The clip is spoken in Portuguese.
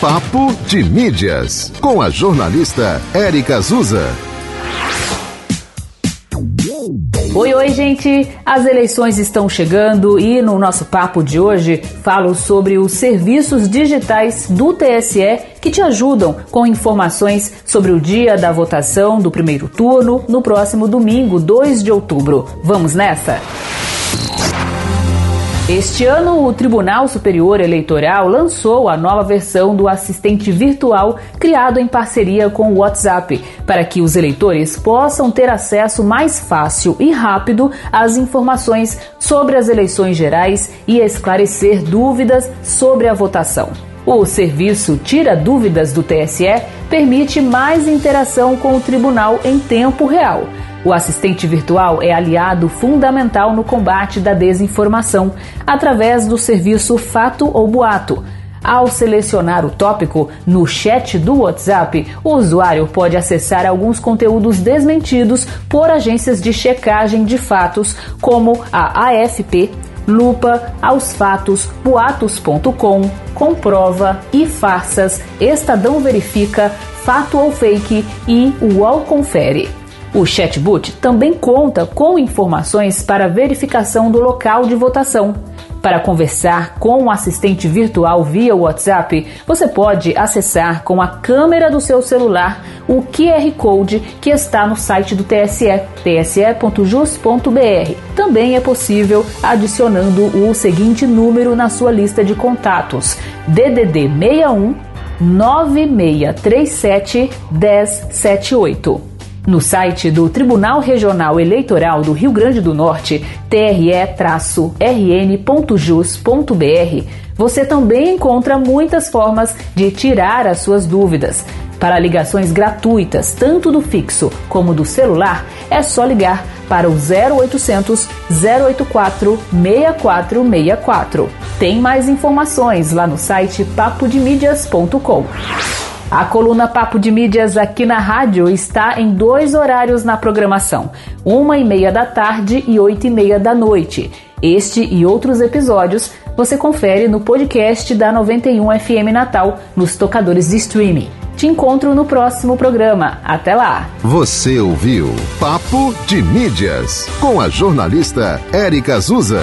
Papo de Mídias, com a jornalista Érica Azusa. Oi, oi, gente! As eleições estão chegando e no nosso papo de hoje falo sobre os serviços digitais do TSE que te ajudam com informações sobre o dia da votação do primeiro turno no próximo domingo, 2 de outubro. Vamos nessa? Este ano, o Tribunal Superior Eleitoral lançou a nova versão do assistente virtual criado em parceria com o WhatsApp, para que os eleitores possam ter acesso mais fácil e rápido às informações sobre as eleições gerais e esclarecer dúvidas sobre a votação. O serviço Tira Dúvidas do TSE permite mais interação com o tribunal em tempo real o assistente virtual é aliado fundamental no combate da desinformação, através do serviço Fato ou Boato. Ao selecionar o tópico no chat do WhatsApp, o usuário pode acessar alguns conteúdos desmentidos por agências de checagem de fatos, como a AFP, Lupa, Aos Fatos, Boatos.com, Comprova e Farsas, Estadão Verifica, Fato ou Fake e UOL Confere. O chatbot também conta com informações para verificação do local de votação. Para conversar com um assistente virtual via WhatsApp, você pode acessar com a câmera do seu celular o QR Code que está no site do TSE, tse.jus.br. Também é possível adicionando o seguinte número na sua lista de contatos: DDD 61 9637 1078. No site do Tribunal Regional Eleitoral do Rio Grande do Norte, tre-rn.jus.br, você também encontra muitas formas de tirar as suas dúvidas. Para ligações gratuitas, tanto do fixo como do celular, é só ligar para o 0800 084 6464. Tem mais informações lá no site papodemídias.com. A coluna Papo de Mídias aqui na rádio está em dois horários na programação: uma e meia da tarde e oito e meia da noite. Este e outros episódios você confere no podcast da 91 FM Natal, nos tocadores de streaming. Te encontro no próximo programa. Até lá! Você ouviu Papo de Mídias com a jornalista Érica Azusa.